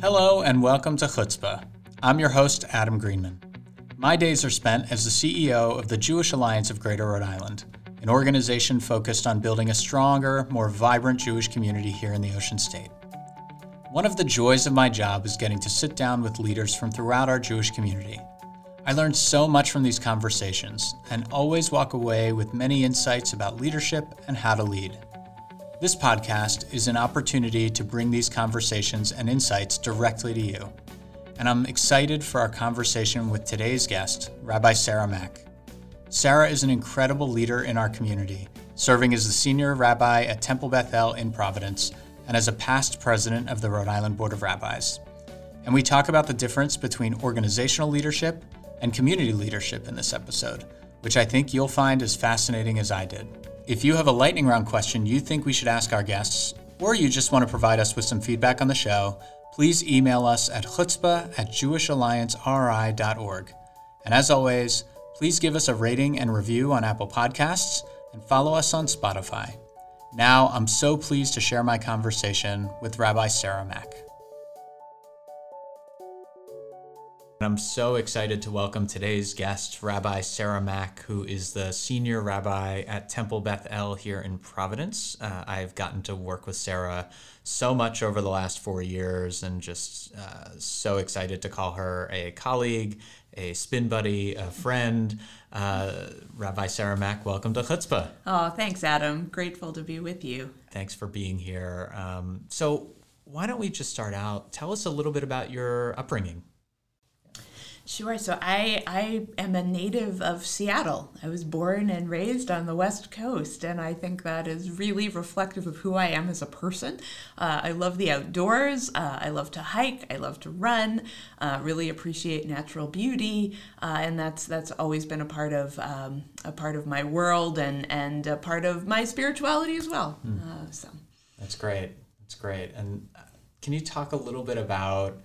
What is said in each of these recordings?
Hello and welcome to Chutzpah. I'm your host, Adam Greenman. My days are spent as the CEO of the Jewish Alliance of Greater Rhode Island, an organization focused on building a stronger, more vibrant Jewish community here in the Ocean State. One of the joys of my job is getting to sit down with leaders from throughout our Jewish community. I learn so much from these conversations and always walk away with many insights about leadership and how to lead. This podcast is an opportunity to bring these conversations and insights directly to you. And I'm excited for our conversation with today's guest, Rabbi Sarah Mack. Sarah is an incredible leader in our community, serving as the senior rabbi at Temple Beth El in Providence and as a past president of the Rhode Island Board of Rabbis. And we talk about the difference between organizational leadership and community leadership in this episode, which I think you'll find as fascinating as I did. If you have a lightning round question you think we should ask our guests, or you just want to provide us with some feedback on the show, please email us at chutzpah at jewishallianceri.org. And as always, please give us a rating and review on Apple Podcasts and follow us on Spotify. Now, I'm so pleased to share my conversation with Rabbi Sarah Mack. I'm so excited to welcome today's guest, Rabbi Sarah Mack, who is the senior rabbi at Temple Beth El here in Providence. Uh, I've gotten to work with Sarah so much over the last four years and just uh, so excited to call her a colleague, a spin buddy, a friend. Uh, rabbi Sarah Mack, welcome to Chutzpah. Oh, thanks, Adam. Grateful to be with you. Thanks for being here. Um, so, why don't we just start out? Tell us a little bit about your upbringing. Sure. So I I am a native of Seattle. I was born and raised on the West Coast, and I think that is really reflective of who I am as a person. Uh, I love the outdoors. Uh, I love to hike. I love to run. Uh, really appreciate natural beauty, uh, and that's that's always been a part of um, a part of my world and and a part of my spirituality as well. Mm. so that's great. That's great. And uh, can you talk a little bit about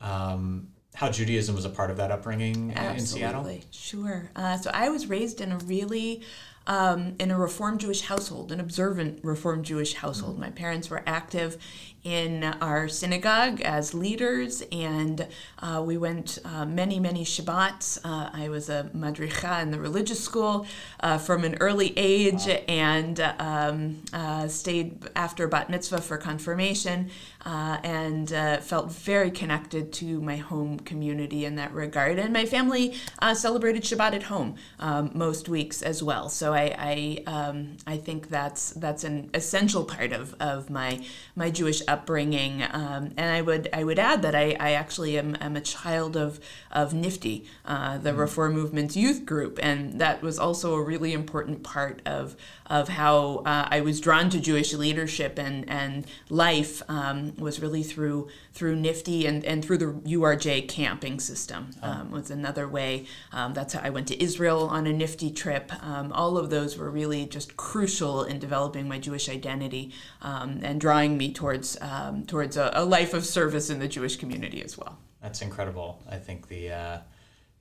um, how Judaism was a part of that upbringing Absolutely. in Seattle? Sure. Uh, so I was raised in a really um, in a Reformed Jewish household, an observant Reformed Jewish household. Mm-hmm. My parents were active in our synagogue as leaders, and uh, we went uh, many, many Shabbats. Uh, I was a madricha in the religious school uh, from an early age wow. and um, uh, stayed after bat mitzvah for confirmation uh, and felt very connected to my home community in that regard. And my family celebrated Shabbat at home um, most weeks as well. So I, I, um, I think that's, that's an essential part of, of my, my Jewish upbringing. Um, and I would I would add that I, I actually am, am a child of of NFTY, uh, the mm-hmm. Reform Movement's youth group, and that was also a really important part of of how uh, I was drawn to Jewish leadership and and life um, was really through through NFTY and, and through the URJ camping system oh. um, was another way. Um, that's how I went to Israel on a NFTY trip. Um, all of those were really just crucial in developing my Jewish identity um, and drawing me towards um, towards a, a, life of service in the Jewish community as well. That's incredible. I think the uh,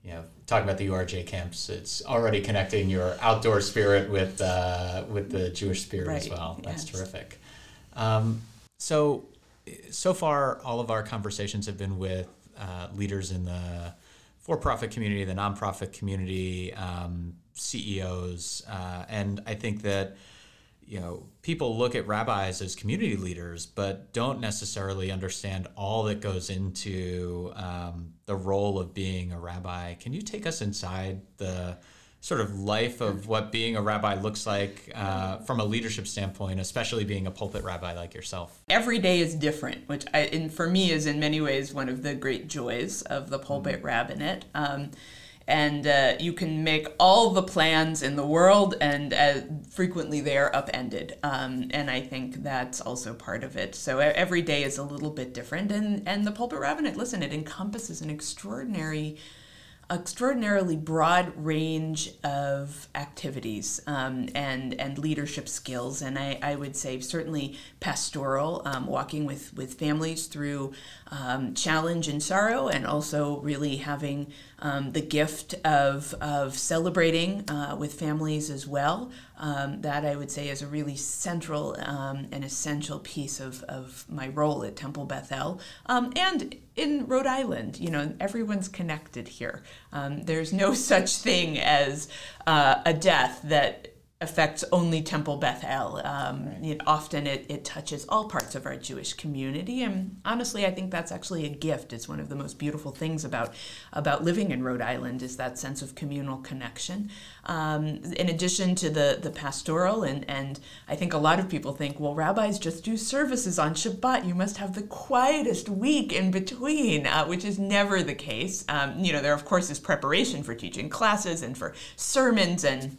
you know talking about the URJ camps, it's already connecting your outdoor spirit with uh, with the Jewish spirit right. as well. That's yes. terrific. Um, so so far, all of our conversations have been with uh, leaders in the for-profit community, the nonprofit community, um, CEOs, uh, and I think that you know people look at rabbis as community leaders but don't necessarily understand all that goes into um, the role of being a rabbi. Can you take us inside the sort of life of what being a rabbi looks like uh, from a leadership standpoint especially being a pulpit rabbi like yourself? Every day is different which I, and for me is in many ways one of the great joys of the pulpit mm-hmm. rabbinate. Um, and uh, you can make all the plans in the world and uh, frequently they are upended. Um, and i think that's also part of it. So every day is a little bit different and, and the pulpit rabbinate listen it encompasses an extraordinary extraordinarily broad range of activities um, and and leadership skills, and I, I would say certainly pastoral, um, walking with with families through um, challenge and sorrow, and also really having um, the gift of of celebrating uh, with families as well. um, that I would say is a really central um, and essential piece of, of my role at Temple Beth El. Um, and in Rhode Island, you know, everyone's connected here. Um, there's no such thing as uh, a death that affects only Temple Beth El. Um, it, often it, it touches all parts of our Jewish community, and honestly, I think that's actually a gift. It's one of the most beautiful things about about living in Rhode Island is that sense of communal connection. Um, in addition to the the pastoral, and and I think a lot of people think, well, rabbis just do services on Shabbat. You must have the quietest week in between, uh, which is never the case. Um, you know, there of course is preparation for teaching classes and for sermons and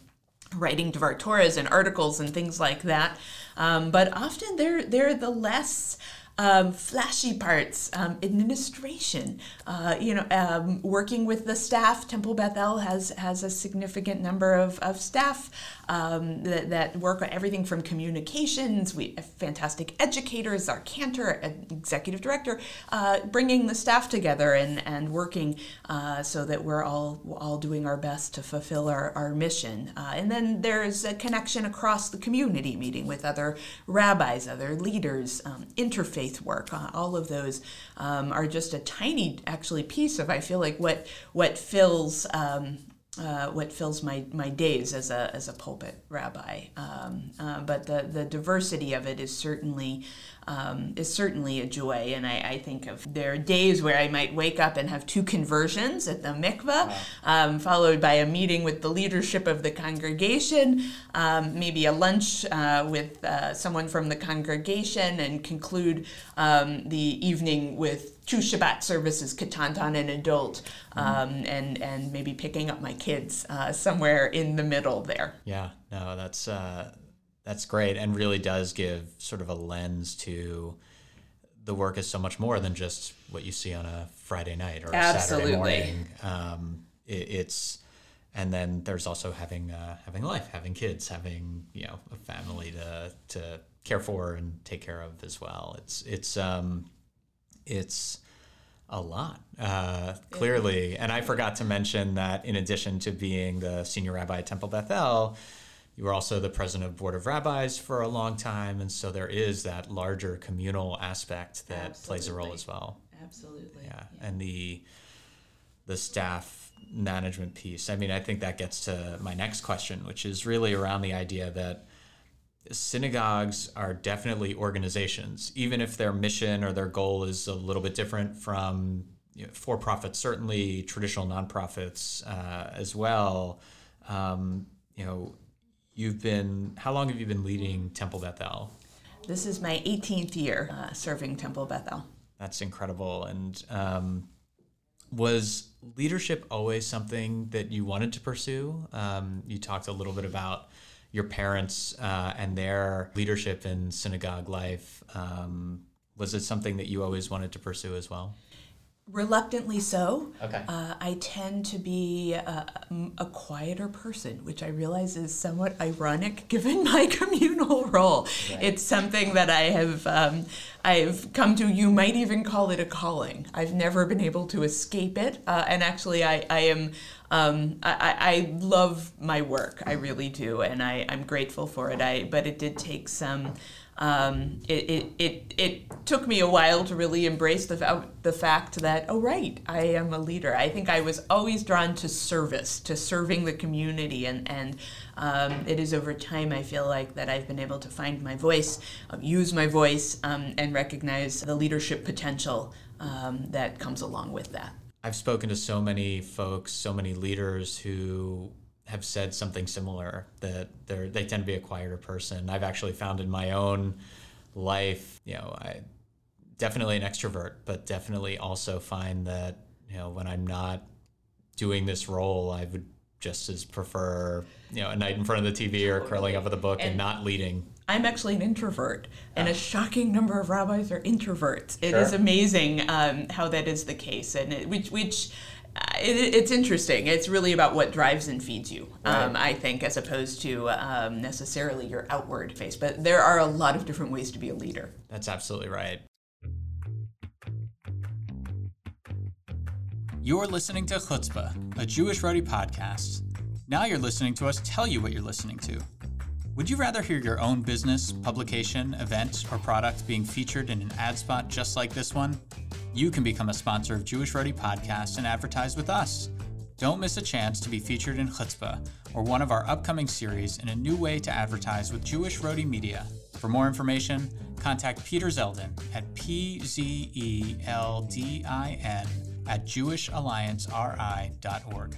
writing Dvar Torahs and articles and things like that. Um, but often they're they're the less um, flashy parts, um, administration. Uh, you know, um, working with the staff. Temple Beth El has has a significant number of, of staff um, that, that work on everything from communications. We fantastic educators. Our cantor, executive director, uh, bringing the staff together and and working uh, so that we're all all doing our best to fulfill our our mission. Uh, and then there's a connection across the community, meeting with other rabbis, other leaders, um, interface faith work. Uh, all of those um, are just a tiny, actually, piece of I feel like what what fills. Um, uh, what fills my, my days as a, as a pulpit rabbi. Um, uh, but the, the diversity of it is certainly um, is certainly a joy. And I, I, think of there are days where I might wake up and have two conversions at the mikveh, wow. um, followed by a meeting with the leadership of the congregation, um, maybe a lunch uh, with uh, someone from the congregation, and conclude um, the evening with two Shabbat services, Ketantan and adult, mm-hmm. um, and and maybe picking up my kids uh, somewhere in the middle there. Yeah, no, that's uh, that's great and really does give sort of a lens to the work is so much more than just what you see on a Friday night or Absolutely. a Saturday morning. Um, it, it's and then there's also having uh, having life, having kids, having you know a family to to care for and take care of as well. It's it's um, it's a lot uh, clearly, and I forgot to mention that in addition to being the senior rabbi at Temple Beth El you were also the president of board of rabbis for a long time and so there is that larger communal aspect that Absolutely. plays a role as well Absolutely. Yeah. yeah. And the the staff management piece. I mean, I think that gets to my next question, which is really around the idea that synagogues are definitely organizations, even if their mission or their goal is a little bit different from you know, for profits, certainly traditional nonprofits uh, as well. Um, you know, You've been, how long have you been leading Temple Beth El? This is my 18th year uh, serving Temple Beth El. That's incredible. And um, was leadership always something that you wanted to pursue? Um, you talked a little bit about your parents uh, and their leadership in synagogue life. Um, was it something that you always wanted to pursue as well? Reluctantly so. Okay. Uh, I tend to be a, a, quieter person, which I realize is somewhat ironic given my communal role. Right. It's something that I have um, I've come to. You might even call it a calling. I've never been able to escape it, uh, and actually, I I am. Um, I, I love my work. I really do, and I, I'm grateful for it. I but it did take some um, it, it, it, it took me a while to really embrace the, the fact that, oh, right, I am a leader. I think I was always drawn to service, to serving the community. And, and um, it is over time, I feel like, that I've been able to find my voice, uh, use my voice, um, and recognize the leadership potential um, that comes along with that. I've spoken to so many folks, so many leaders who have said something similar that they they tend to be a quieter person. I've actually found in my own life, you know, I definitely an extrovert, but definitely also find that you know when I'm not doing this role, I would just as prefer you know a night in front of the TV or curling up with a book and, and not leading. I'm actually an introvert, and a shocking number of rabbis are introverts. It sure. is amazing um, how that is the case, and it, which which it, it's interesting. It's really about what drives and feeds you, right. um, I think, as opposed to um, necessarily your outward face. But there are a lot of different ways to be a leader. That's absolutely right. You're listening to Chutzpah, a Jewish Rhody podcast. Now you're listening to us tell you what you're listening to. Would you rather hear your own business, publication, event, or product being featured in an ad spot just like this one? You can become a sponsor of Jewish Rhody Podcast and advertise with us. Don't miss a chance to be featured in Chutzpah or one of our upcoming series in a new way to advertise with Jewish Rhody Media. For more information, contact Peter Zeldin at pzeldin at jewishallianceri.org.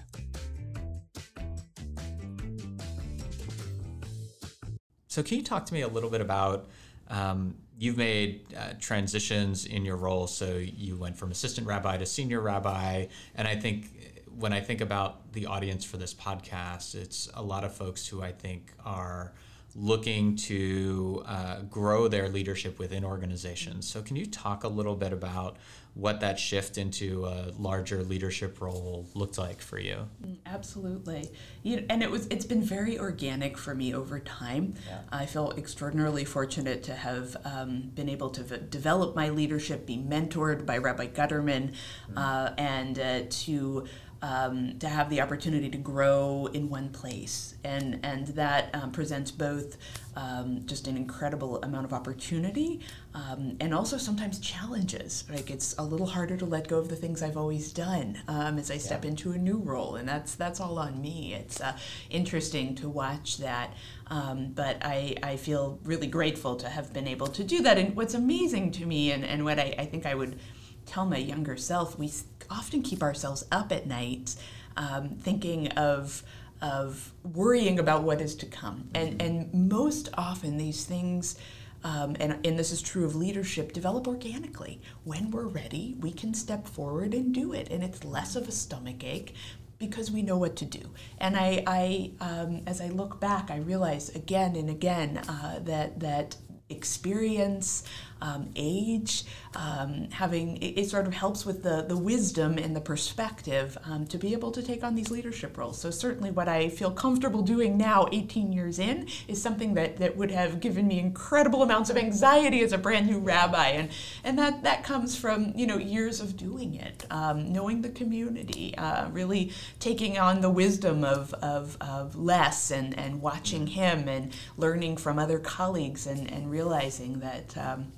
So, can you talk to me a little bit about? Um, you've made uh, transitions in your role. So, you went from assistant rabbi to senior rabbi. And I think when I think about the audience for this podcast, it's a lot of folks who I think are looking to uh, grow their leadership within organizations. So, can you talk a little bit about what that shift into a larger leadership role looked like for you? Absolutely, you, and it was it's been very organic for me over time. Yeah. I feel extraordinarily fortunate to have um, been able to v- develop my leadership, be mentored by Rabbi Gutterman, mm-hmm. uh, and uh, to um, to have the opportunity to grow in one place, and and that um, presents both um, just an incredible amount of opportunity, um, and also sometimes challenges. Like it's a little harder to let go of the things I've always done um, as I step yeah. into a new role, and that's that's all on me. It's uh, interesting to watch that, um, but I I feel really grateful to have been able to do that. And what's amazing to me, and and what I, I think I would tell my younger self, we often keep ourselves up at night um, thinking of of worrying about what is to come. And and most often these things um, and, and this is true of leadership, develop organically. When we're ready, we can step forward and do it. And it's less of a stomach ache because we know what to do. And I, I um, as I look back, I realize again and again uh, that, that experience, um, age, um, having it, it, sort of helps with the, the wisdom and the perspective um, to be able to take on these leadership roles. So certainly what I feel comfortable doing now, 18 years in, is something that, that would have given me incredible amounts of anxiety as a brand new rabbi. And, and that, that comes from, you know, years of doing it, um, knowing the community, uh, really taking on the wisdom of, of, of Les and, and watching him and learning from other colleagues and, and realizing that um,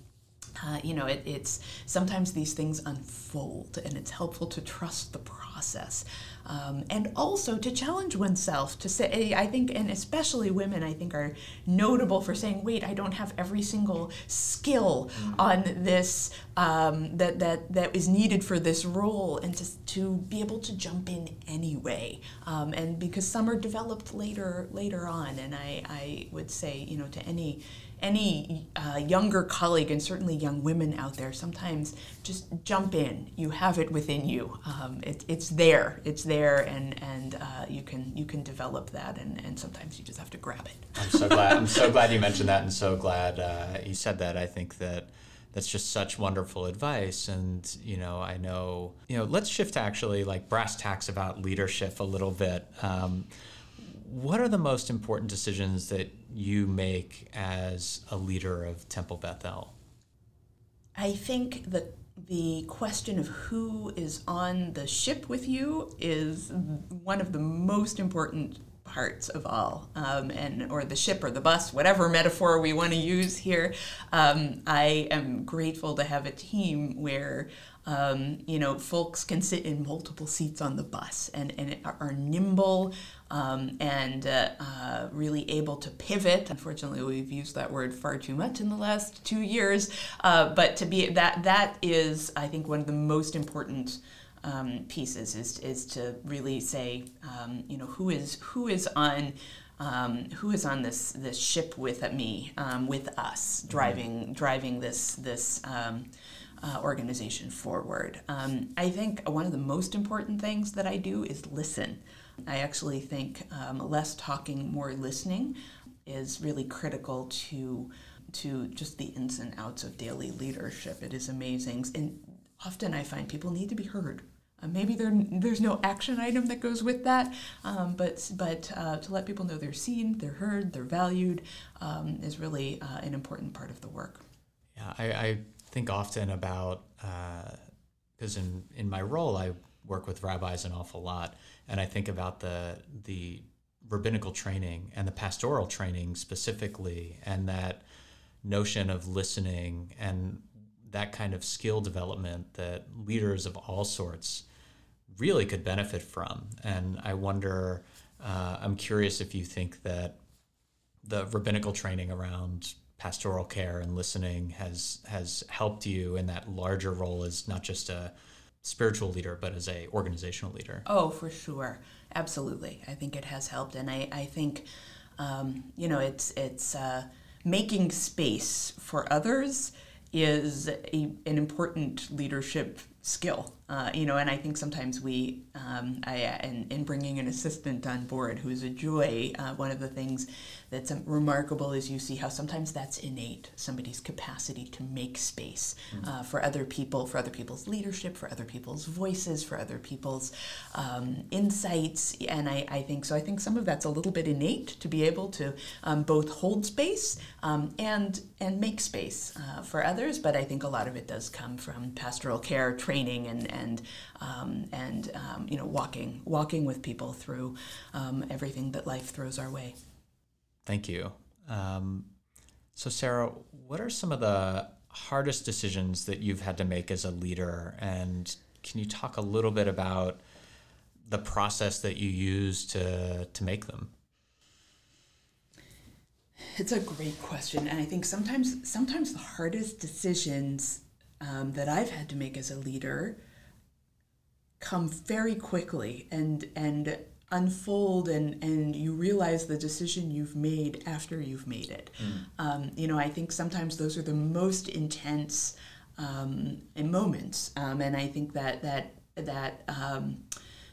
uh, you know, it, it's sometimes these things unfold, and it's helpful to trust the process. Um, and also to challenge oneself to say, I think, and especially women, I think, are notable for saying, wait, I don't have every single skill mm-hmm. on this um, that, that, that is needed for this role, and to, to be able to jump in anyway. Um, and because some are developed later later on, and I, I would say, you know, to any any uh, younger colleague and certainly young women out there, sometimes just jump in. You have it within you. Um, it, it's there. It's there, and and uh, you can you can develop that. And, and sometimes you just have to grab it. I'm so glad. I'm so glad you mentioned that, and so glad uh, you said that. I think that that's just such wonderful advice and you know i know you know let's shift to actually like brass tacks about leadership a little bit um, what are the most important decisions that you make as a leader of Temple Beth El? I think that the question of who is on the ship with you is one of the most important parts of all, um, and or the ship or the bus, whatever metaphor we want to use here. Um, I am grateful to have a team where um, you know, folks can sit in multiple seats on the bus and, and are nimble um, and uh, uh, really able to pivot. Unfortunately, we've used that word far too much in the last two years, uh, but to be that that is, I think, one of the most important. Um, pieces is, is to really say, um, you know, who is who is on um, who is on this this ship with me, um, with us, mm-hmm. driving driving this this um, uh, organization forward. Um, I think one of the most important things that I do is listen. I actually think um, less talking, more listening is really critical to to just the ins and outs of daily leadership. It is amazing, and often I find people need to be heard. Uh, maybe there, there's no action item that goes with that, um, but but uh, to let people know they're seen, they're heard, they're valued um, is really uh, an important part of the work. Yeah, I, I think often about because uh, in in my role I work with rabbis an awful lot, and I think about the the rabbinical training and the pastoral training specifically, and that notion of listening and that kind of skill development that leaders of all sorts really could benefit from. And I wonder, uh, I'm curious if you think that the rabbinical training around pastoral care and listening has has helped you in that larger role as not just a spiritual leader but as a organizational leader. Oh for sure. Absolutely. I think it has helped. And i, I think um, you know it's it's uh, making space for others is a, an important leadership skill. Uh, you know, and I think sometimes we, um, I, in, in bringing an assistant on board who's a joy, uh, one of the things that's remarkable is you see how sometimes that's innate, somebody's capacity to make space mm-hmm. uh, for other people, for other people's leadership, for other people's voices, for other people's um, insights. And I, I think so. I think some of that's a little bit innate to be able to um, both hold space um, and and make space uh, for others. But I think a lot of it does come from pastoral care training and and um, and um, you know walking walking with people through um, everything that life throws our way. Thank you. Um, so Sarah, what are some of the hardest decisions that you've had to make as a leader, and can you talk a little bit about the process that you use to to make them? It's a great question, and I think sometimes sometimes the hardest decisions um, that I've had to make as a leader come very quickly and and unfold and and you realize the decision you've made after you've made it. Mm. Um, you know, I think sometimes those are the most intense um, moments, um, and I think that that that um,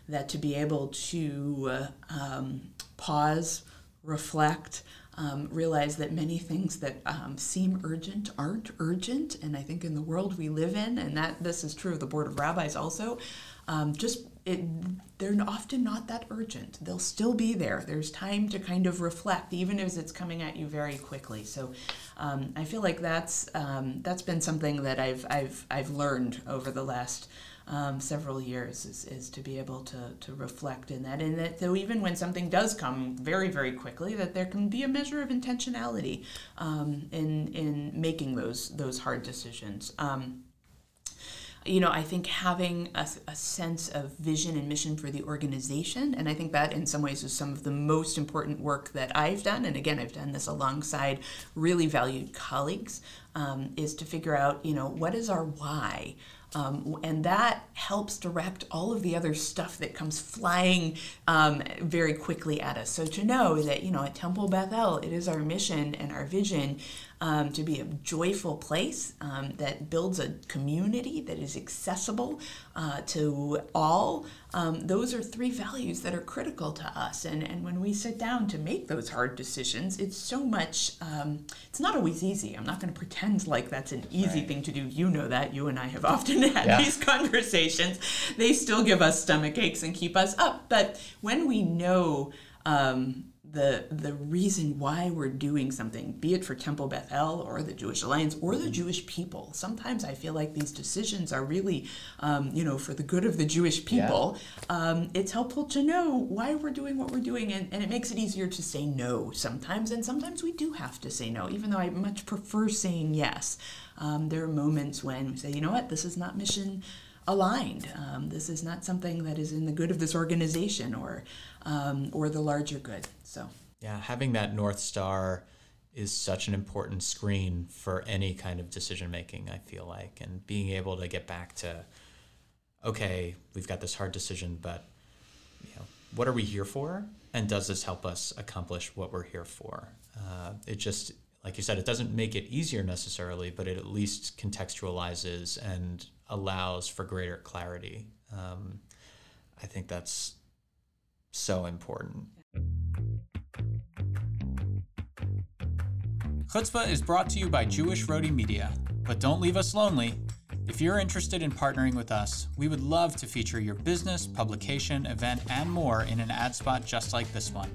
that to be able to uh, um, pause, reflect um, realize that many things that um, seem urgent aren't urgent. And I think in the world we live in, and that this is true of the Board of Rabbis also, um, just it, they're often not that urgent. They'll still be there. There's time to kind of reflect, even as it's coming at you very quickly. So um, I feel like that's um, that's been something that I've I've I've learned over the last um, several years is, is to be able to, to reflect in that. And that, though, even when something does come very, very quickly, that there can be a measure of intentionality um, in, in making those, those hard decisions. Um, you know, I think having a, a, sense of vision and mission for the organization, and I think that in some ways is some of the most important work that I've done. And again, I've done this alongside really valued colleagues, um, is to figure out, you know, what is our why? Um, and that helps direct all of the other stuff that comes flying um, very quickly at us. So to know that, you know, at Temple Beth El, it is our mission and our vision um, to be a joyful place um, that builds a community that is accessible uh, to all. Um, those are three values that are critical to us. And, and when we sit down to make those hard decisions, it's so much, um, it's not always easy. I'm not going to pretend like that's an easy right. thing to do. You know that. You and I have often had yeah. these conversations. They still give us stomach aches and keep us up. But when we know, um, the the reason why we're doing something, be it for Temple Beth El or the Jewish Alliance or the Jewish people. Sometimes I feel like these decisions are really, um, you know, for the good of the Jewish people. Yeah. Um, it's helpful to know why we're doing what we're doing, and, and it makes it easier to say no sometimes. And sometimes we do have to say no, even though I much prefer saying yes. Um, there are moments when we say, you know what, this is not mission aligned. Um, this is not something that is in the good of this organization or um, or the larger good. So yeah, having that north star is such an important screen for any kind of decision making. I feel like, and being able to get back to, okay, we've got this hard decision, but you know, what are we here for, and does this help us accomplish what we're here for? Uh, it just like you said, it doesn't make it easier necessarily, but it at least contextualizes and allows for greater clarity. Um, I think that's so important. Chutzpah is brought to you by Jewish Rhody Media. But don't leave us lonely. If you're interested in partnering with us, we would love to feature your business, publication, event, and more in an ad spot just like this one.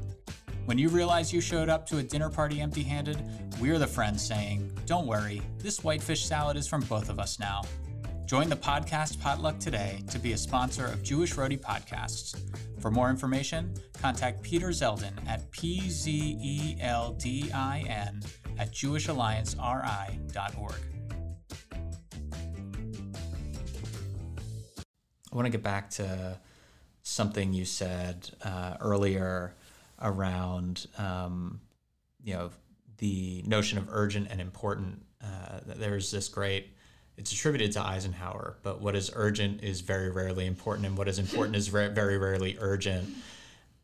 When you realize you showed up to a dinner party empty handed, we're the friends saying, Don't worry, this whitefish salad is from both of us now. Join the podcast potluck today to be a sponsor of Jewish Rhody Podcasts. For more information, contact Peter Zeldin at pzeldin at jewishallianceri.org. I want to get back to something you said uh, earlier around, um, you know, the notion of urgent and important. Uh, there's this great. It's attributed to Eisenhower, but what is urgent is very rarely important, and what is important is very, very rarely urgent.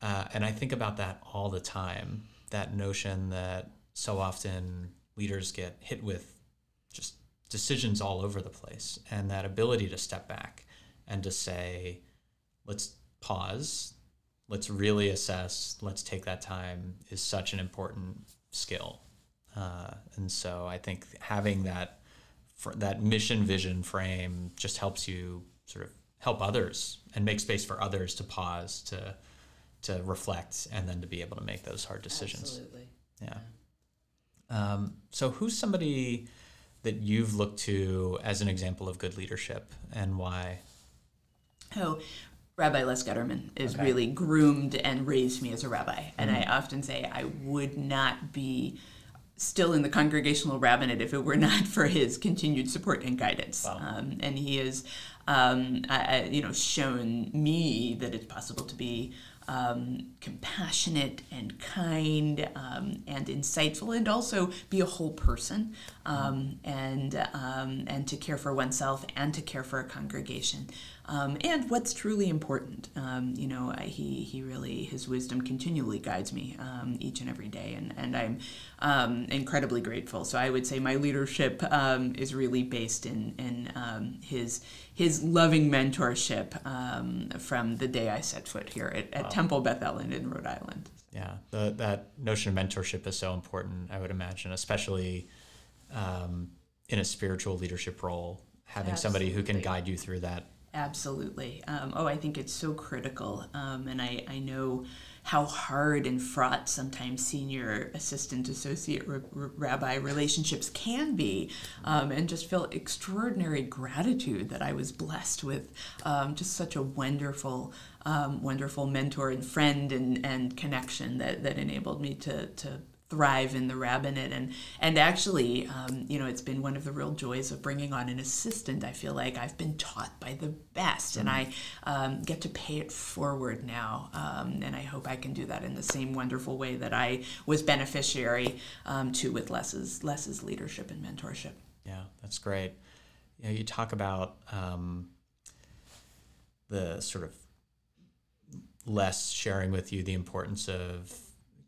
Uh, and I think about that all the time. That notion that so often leaders get hit with just decisions all over the place, and that ability to step back and to say, let's pause, let's really assess, let's take that time is such an important skill. Uh, and so I think having that that mission vision frame just helps you sort of help others and make space for others to pause to to reflect and then to be able to make those hard decisions. Absolutely. Yeah. Um, so who's somebody that you've looked to as an example of good leadership and why? Oh, Rabbi Les Gutterman is Okay. really groomed and raised me as a rabbi. And Mm-hmm. I often say I would not be still in the congregational rabbinate if it were not for his continued support and guidance. Wow. Um, and he has, um, I, I- you know, shown me that it's possible to be um, compassionate and kind um, and insightful, and also be a whole person, um, and um, and to care for oneself and to care for a congregation, um, and what's truly important. Um, you know, he he really his wisdom continually guides me each and every day, and and I'm incredibly grateful. So I would say my leadership is really based in in his his loving mentorship um, from the day I set foot here at, at Temple Beth Ellen in Rhode Island. Yeah, the, that notion of mentorship is so important, I would imagine, especially um, in a spiritual leadership role, having somebody who can guide you through that. Absolutely. Um, oh, I think it's so critical. Um, and I, I know how hard and fraught sometimes senior assistant associate r- r- rabbi relationships can be. Um, and just feel extraordinary gratitude that I was blessed with um, just such a wonderful, um, wonderful mentor and friend and, and connection that, that enabled me to, to thrive in the rabbinate. And and actually um, you know it's been one of the real joys of bringing on an assistant i feel like. I've been taught by the best and i um, get to pay it forward now. Um, and i hope i can do that in the same wonderful way that i was beneficiary um, to with les's les's leadership and mentorship. Yeah, that's great. You know, you talk about um, the sort of Les sharing with you the importance of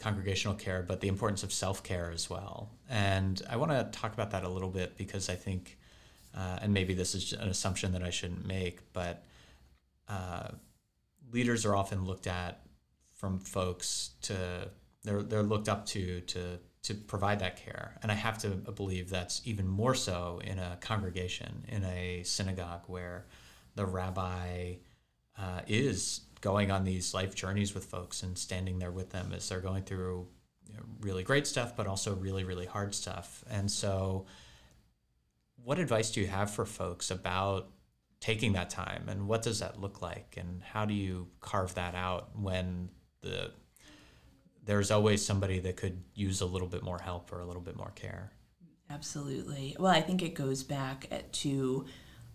congregational care, but the importance of self care as well. And I want to talk about that a little bit because I think, uh, and maybe this is an assumption that I shouldn't make, but uh, leaders are often looked at from folks to they're they're looked up to to to provide that care, and I have to believe that's even more so in a congregation, in a synagogue where the rabbi uh, is going on these life journeys with folks and standing there with them as they're going through really great stuff, but also really really hard stuff, and so. What advice do you have for folks about taking that time and what does that look like and how do you carve that out when the there's always somebody that could use a little bit more help or a little bit more care Absolutely. Well, I think it goes back to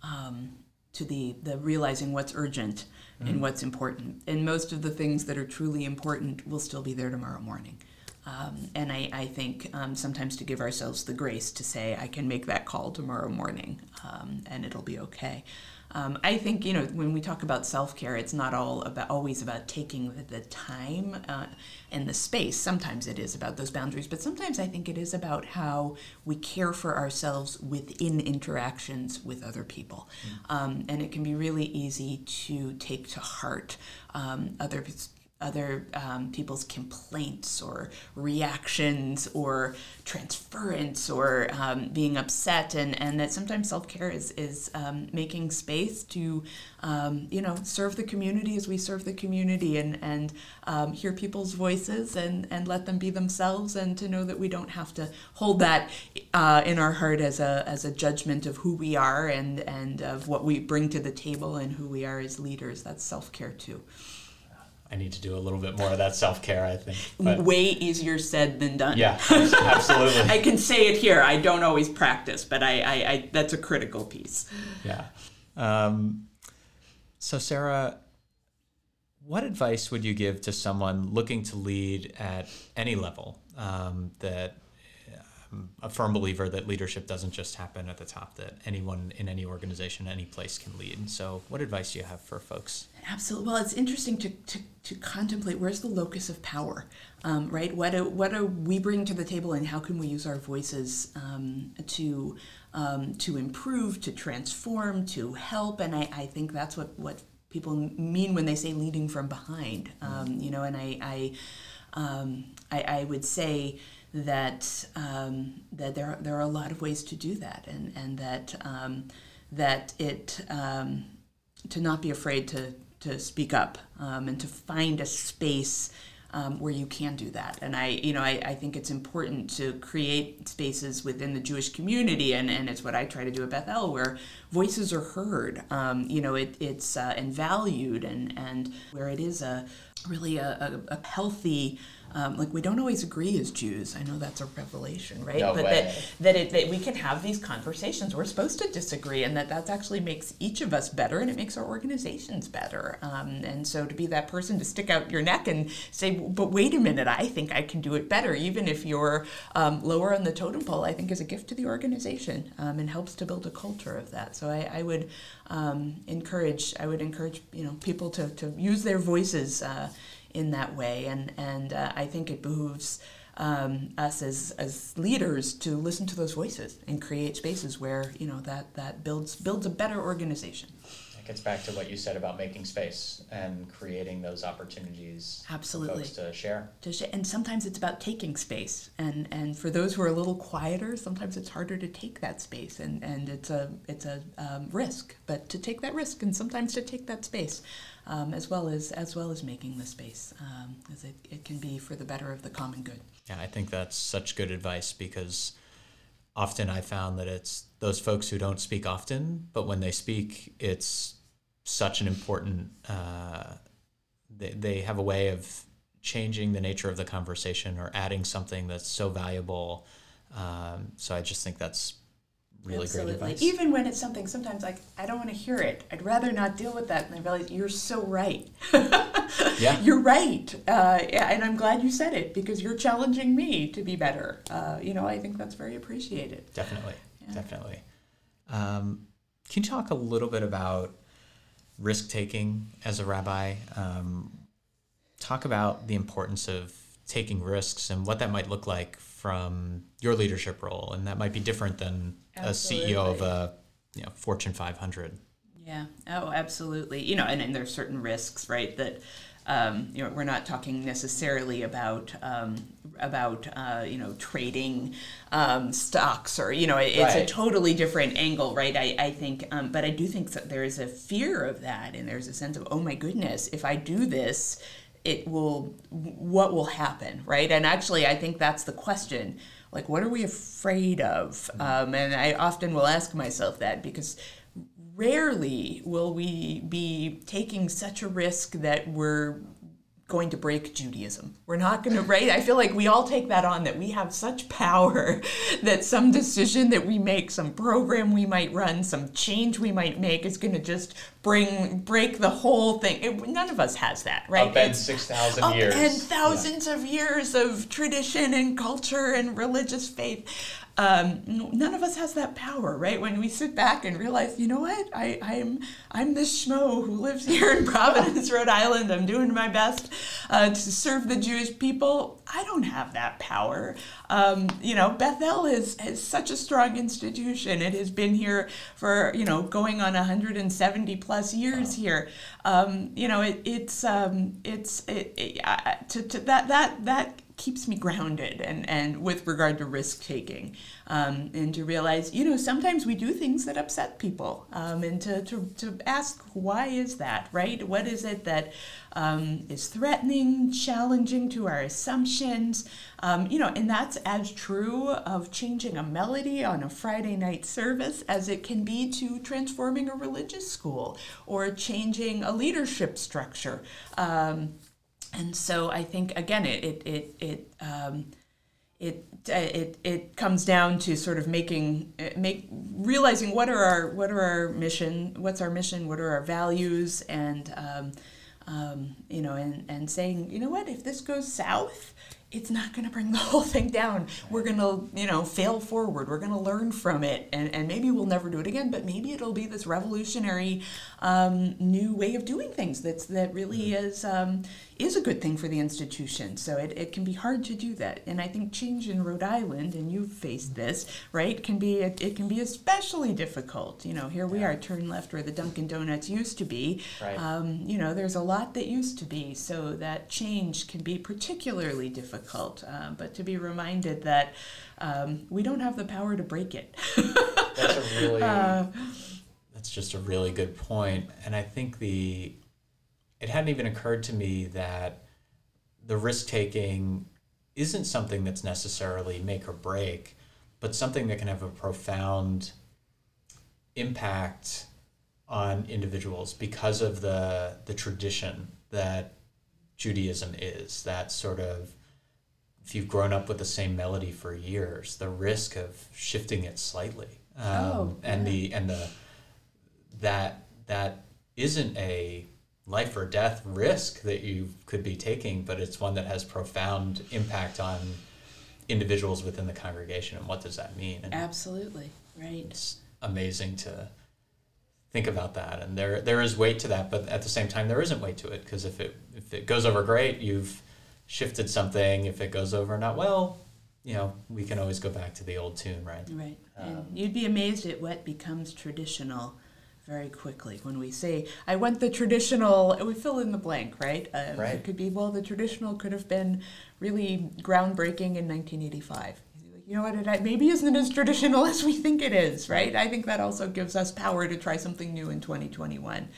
um, to the the realizing what's urgent and what's important, and most of the things that are truly important will still be there tomorrow morning. Um, and I, I think um, sometimes to give ourselves the grace to say, I can make that call tomorrow morning um, and it'll be okay. Um, I think, you know, when we talk about self care, it's not all about always about taking the, the time uh, and the space. Sometimes it is about those boundaries, but sometimes I think it is about how we care for ourselves within interactions with other people. Um, and it can be really easy to take to heart um, other other um, people's complaints or reactions or transference or um, being upset. And, and that sometimes self-care is, is um, making space to um, you know serve the community as we serve the community and, and um, hear people's voices and, and let them be themselves and to know that we don't have to hold that uh, in our heart as a, as a judgment of who we are and, and of what we bring to the table and who we are as leaders. That's self-care too I need to do a little bit more of that self care, I think. But, Way easier said than done. Yeah, absolutely. I can say it here. I don't always practice, but I, I, I that's a critical piece. Yeah. Um, so, Sarah, what advice would you give to someone looking to lead at any level um, that I'm a firm believer that leadership doesn't just happen at the top, that anyone in any organization, any place can lead. So, what advice do you have for folks? Absolutely. Well, it's interesting to, to, to contemplate where's the locus of power, um, right? What do, what do we bring to the table, and how can we use our voices um, to um, to improve, to transform, to help? And I, I think that's what, what people mean when they say leading from behind. Um, you know, and I I, um, I, I would say that um, that there are, there are a lot of ways to do that, and and that um, that it um, to not be afraid to to speak up um, and to find a space. Um, where you can do that. And I, you know, I, I think it's important to create spaces within the Jewish community, and, and it's what I try to do at Beth El, where voices are heard, um, you know, it, it's uh, and valued, and, and where it is a really a, a, a healthy um, like we don't always agree as Jews. I know that's a revelation, right? No but way. that that, it, that we can have these conversations. We're supposed to disagree, and that that actually makes each of us better, and it makes our organizations better. Um, and so to be that person to stick out your neck and say, "But wait a minute, I think I can do it better," even if you're um, lower on the totem pole, I think is a gift to the organization um, and helps to build a culture of that. So I, I would um, encourage I would encourage you know people to to use their voices. Uh, in that way. And, and uh, I think it behooves um, us as, as leaders to listen to those voices and create spaces where you know that, that builds builds a better organization. It gets back to what you said about making space and creating those opportunities Absolutely. for folks to share. To sh- and sometimes it's about taking space. And, and for those who are a little quieter, sometimes it's harder to take that space. And, and it's a, it's a um, risk. But to take that risk and sometimes to take that space um, as well as as well as making the space, um, as it, it can be for the better of the common good. Yeah, I think that's such good advice because often I found that it's those folks who don't speak often, but when they speak, it's such an important. Uh, they they have a way of changing the nature of the conversation or adding something that's so valuable. Um, so I just think that's really Absolutely. great advice. Even when it's something sometimes like I don't want to hear it. I'd rather not deal with that. And I realize you're so right. Yeah. You're right. Uh, yeah, and I'm glad you said it because you're challenging me to be better. Uh, you know, I think that's very appreciated. Definitely, Yeah. definitely. Um, can you talk a little bit about risk taking as a rabbi? Um, talk about the importance of taking risks and what that might look like from your leadership role, and that might be different than a CEO of a you know Fortune 500. Yeah. Oh, absolutely. You know, and, and there's certain risks, right? That um, you know we're not talking necessarily about um, about uh, you know trading um, stocks or you know it, it's a totally different angle, right? I, I think, um, but I do think that there is a fear of that, and there's a sense of oh my goodness, if I do this, it will what will happen, right? And actually, I think that's the question. Like, what are we afraid of? Um, and I often will ask myself that because rarely will we be taking such a risk that we're going to break Judaism. We're not going to, right? I feel like we all take that on that we have such power that some decision that we make, some program we might run, some change we might make is going to just bring break the whole thing. It, none of us has that, right? Upend 6,000 up years. and thousands of years of tradition and culture and religious faith. Um, none of us has that power, right? When we sit back and realize, you know what, I, I'm I'm this schmo who lives here in Providence, Rhode Island. I'm doing my best uh, to serve the Jewish people. I don't have that power. Um, you know, Beth El is, is such a strong institution. It has been here for, you know, going on 170 plus years here. Um, you know, it, it's, um, it's, it, it, uh, to, to that, that, that keeps me grounded and, and with regard to risk taking um, and to realize you know sometimes we do things that upset people um, and to, to, to ask why is that? Right? What is it that um, is threatening challenging to our assumptions? Um, you know and that's as true of changing a melody on a friday night service as it can be to transforming a religious school or changing a leadership structure. Um, and so I think again it it it it um, it, it it comes down to sort of making make realizing what are our what are our mission what's our mission what are our values and um, um, you know and and saying you know what if this goes south it's not going to bring the whole thing down. We're going to, you know, fail forward. We're going to learn from it, and, and maybe we'll never do it again. But maybe it'll be this revolutionary um, new way of doing things. That's that really mm-hmm. is um, is a good thing for the institution. So it, it can be hard to do that, and I think change in Rhode Island, and you've faced this, right? Can be it, it can be especially difficult. You know, here we are, turn left where the Dunkin' Donuts used to be. Right. Um, you know, there's a lot that used to be, so that change can be particularly difficult difficult, uh, but to be reminded that um, we don't have the power to break it. that's a really, uh, that's just a really good point, and I think the, it hadn't even occurred to me that the risk taking isn't something that's necessarily make or break, but something that can have a profound impact on individuals because of the the tradition that Judaism is that sort of if you've grown up with the same melody for years, the risk of shifting it slightly, um, oh, and the and the that that isn't a life or death risk that you could be taking, but it's one that has profound impact on individuals within the congregation. And what does that mean? And Absolutely, right. It's amazing to think about that, and there there is weight to that, but at the same time, there isn't weight to it because if it if it goes over great, you've shifted something, if it goes over not well, you know, we can always go back to the old tune, right? Right. Um, and you'd be amazed at what becomes traditional very quickly when we say, I went the traditional, we fill in the blank, right? Uh, right. It could be, well, the traditional could have been really groundbreaking in 1985 you know what it maybe isn't as traditional as we think it is right i think that also gives us power to try something new in 2021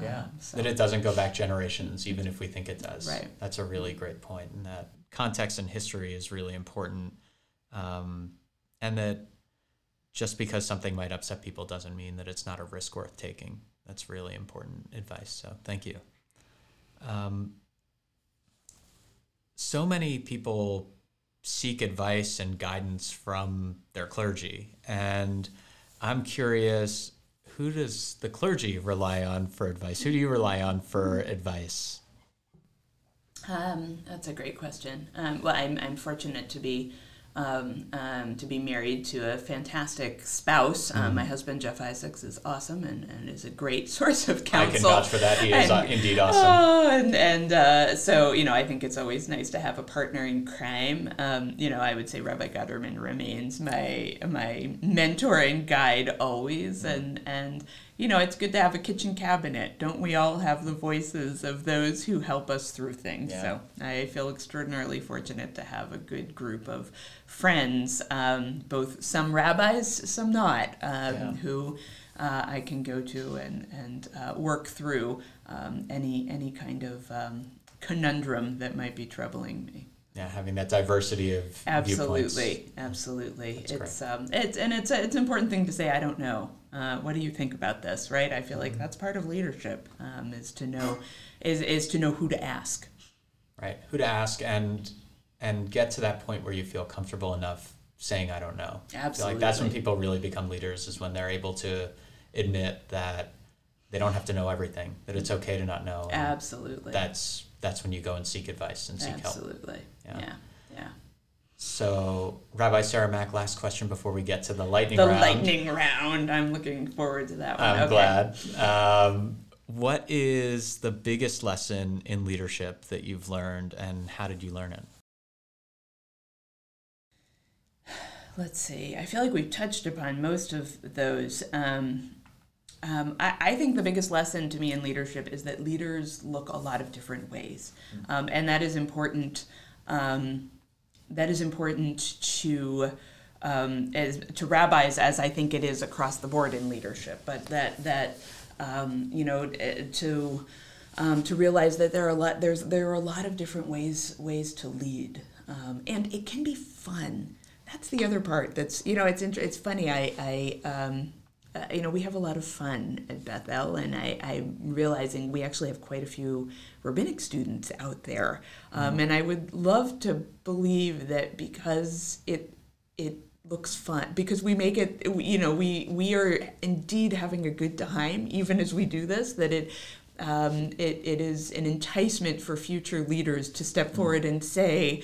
yeah. Um, so. That it doesn't go back generations, even if we think it does. Right. That's a really great point, and that context and history is really important. Um, and that just because something might upset people doesn't mean that it's not a risk worth taking. That's really important advice. So thank you. Um, so many people seek advice and guidance from their clergy. And I'm curious who does the clergy rely on for advice? Who do you rely on for advice? Um, that's a great question. Um, well, I'm, I'm fortunate to be um, um, to be married to a fantastic spouse. Um, mm. My husband, Jeff Isaacs, is awesome and, and is a great source of counsel. I can vouch for that. He is uh, indeed awesome. Oh, and and uh, so, you know, I think it's always nice to have a partner in crime. Um, you know, I would say Rabbi Gutterman remains my my mentor and guide always. Mm. And, and you know, it's good to have a kitchen cabinet. Don't we all have the voices of those who help us through things? Yeah. So I feel extraordinarily fortunate to have a good group of friends, um, both some rabbis, some not, um, yeah. who uh, I can go to and, and uh, work through um, any, any kind of um, conundrum that might be troubling me yeah, having that diversity of absolutely, absolutely. That's it's um, it's and it's a, it's an important thing to say. I don't know. Uh, what do you think about this? Right? I feel like mm-hmm. that's part of leadership um, is to know is is to know who to ask. Right, who to ask and and get to that point where you feel comfortable enough saying I don't know. Absolutely. like that's when people really become leaders is when they're able to admit that they don't have to know everything. That it's okay to not know. Absolutely. That's that's when you go and seek advice and seek Absolutely. help. Absolutely. Yeah. yeah. yeah. So, Rabbi Sarah Mack, last question before we get to the lightning the round. lightning round. I'm looking forward to that one. I'm Okay. glad. Um, what is the biggest lesson in leadership that you've learned, and how did you learn it? Let's see. I feel like we've touched upon most of those. Um, um, I, I think the biggest lesson to me in leadership is that leaders look a lot of different ways, um, and that is important. Um, that is important to um, as to rabbis, as I think it is across the board in leadership. But that that um, you know eh, to um, to realize that there are a lot there's there are a lot of different ways ways to lead, um, and it can be fun. That's the other part. That's you know it's it's funny. I I um, uh, you know we have a lot of fun at Beth El, and I I'm realizing we actually have quite a few rabbinic students out there, um, and I would love to believe that because it it looks fun because we make it you know we we are indeed having a good time even as we do this that it um, it, it is an enticement for future leaders to step forward and say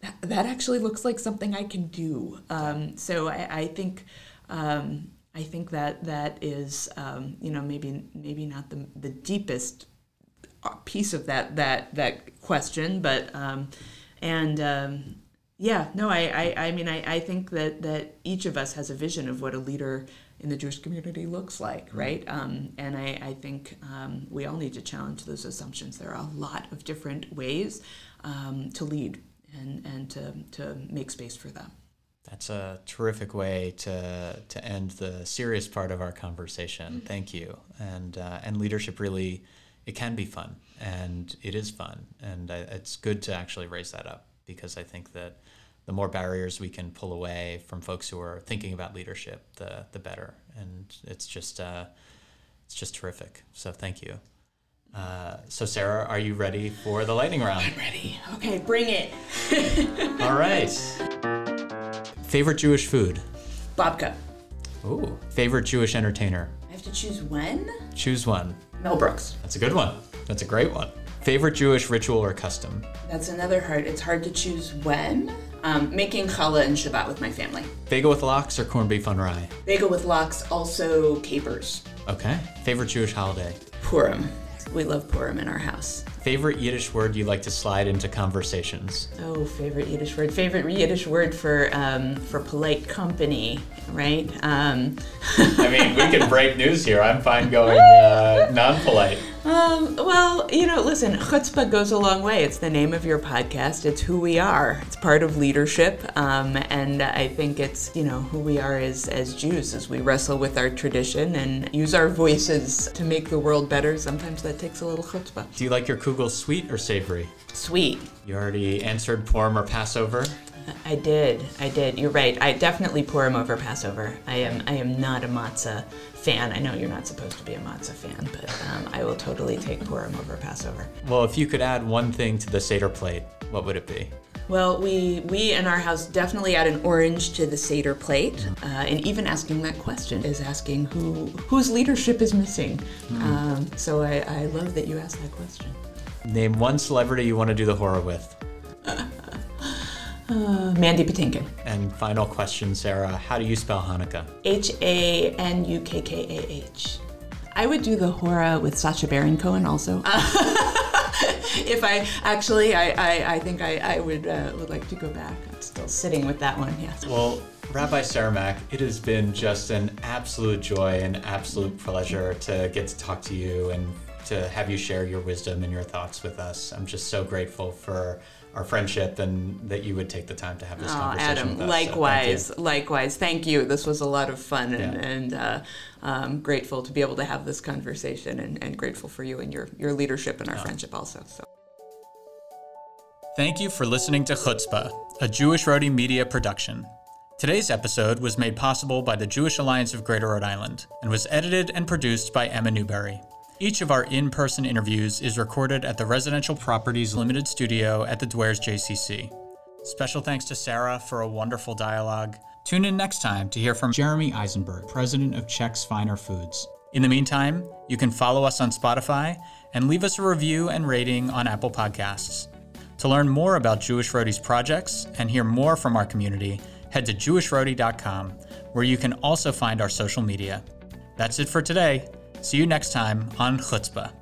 "That- that actually looks like something I can do. Um, so I, I think um, I think that that is um, you know maybe maybe not the the deepest uh, piece of that that that question but um, and um, yeah no I, I, I mean I, I think that that each of us has a vision of what a leader in the Jewish community looks like right? Um, and I, I think um, we all need to challenge those assumptions. There are a lot of different ways um, to lead and, and to, to make space for them That's a terrific way to to end the serious part of our conversation. Thank you. And uh, and leadership really, it can be fun, and it is fun, and I, it's good to actually raise that up because I think that the more barriers we can pull away from folks who are thinking about leadership, the the better. And it's just uh, it's just terrific. So thank you. Uh, so Sarah, are you ready for the lightning round? I'm ready okay bring it All right. Favorite Jewish food? Babka Ooh. Favorite Jewish entertainer? I have to choose when Choose one. Mel Brooks That's a good one. That's a great one. Favorite Jewish ritual or custom? That's another hard. It's hard to choose when. Um, making challah and Shabbat with my family. Bagel with lox or corned beef on rye? Bagel with lox, also capers. Okay. Favorite Jewish holiday? Purim. We love Purim in our house. Favorite Yiddish word you like to slide into conversations? Oh, favorite Yiddish word. Favorite Yiddish word for um, for polite company, right? Um, I mean, we can break news here. I'm fine going uh, non polite. Um, well, you know, listen, chutzpah goes a long way. It's the name of your podcast. It's who we are. It's part of leadership, um, and I think it's you know who we are as as Jews as we wrestle with our tradition and use our voices to make the world better. Sometimes that takes a little chutzpah. Do you like your kugel sweet or savory? Sweet. You already answered Purim or Passover. I did. I did. You're right. I definitely Purim over Passover. I am. I am not a matzah fan. I know you're not supposed to be a matzah fan, but um, I will totally take Purim over Passover. Well, if you could add one thing to the Seder plate, what would it be? Well, we we in our house definitely add an orange to the Seder plate, uh, and even asking that question is asking who whose leadership is missing. Um, so I, I love that you asked that question. Name one celebrity you want to do the hora with. Uh, Mandy Patinkin, And final question, Sarah, how do you spell Hanukkah? H A N U K K A H. I would do the Hora with Sacha Baron Cohen also. if I actually, I, I, I think I, I would uh, would like to go back. I'm still sitting with that one. Yes. Well, Rabbi Sarah Mack, it has been just an absolute joy and absolute pleasure to get to talk to you and to have you share your wisdom and your thoughts with us. I'm just so grateful for our friendship and that you would take the time to have this Oh, conversation Adam, with us. So thank likewise, likewise. Thank you. This was a lot of fun, and, Yeah. and uh, I'm grateful to be able to have this conversation, and, and grateful for you and your, your leadership and our friendship also. So. Thank you for listening to Chutzpah, a Jewish Rhody Media production. Today's episode was made possible by the Jewish Alliance of Greater Rhode Island and was edited and produced by Emma Newberry. Each of our in person interviews is recorded at the Residential Properties Limited Studio at the Dwares JCC. Special thanks to Sarah for a wonderful dialogue. Tune in next time to hear from Jeremy Eisenberg, president of Check's Finer Foods. In the meantime, you can follow us on Spotify and leave us a review and rating on Apple Podcasts. To learn more about Jewish Rhody's projects and hear more from our community, head to jewishrhody.com, where you can also find our social media. That's it for today. See you next time on Chutzpah.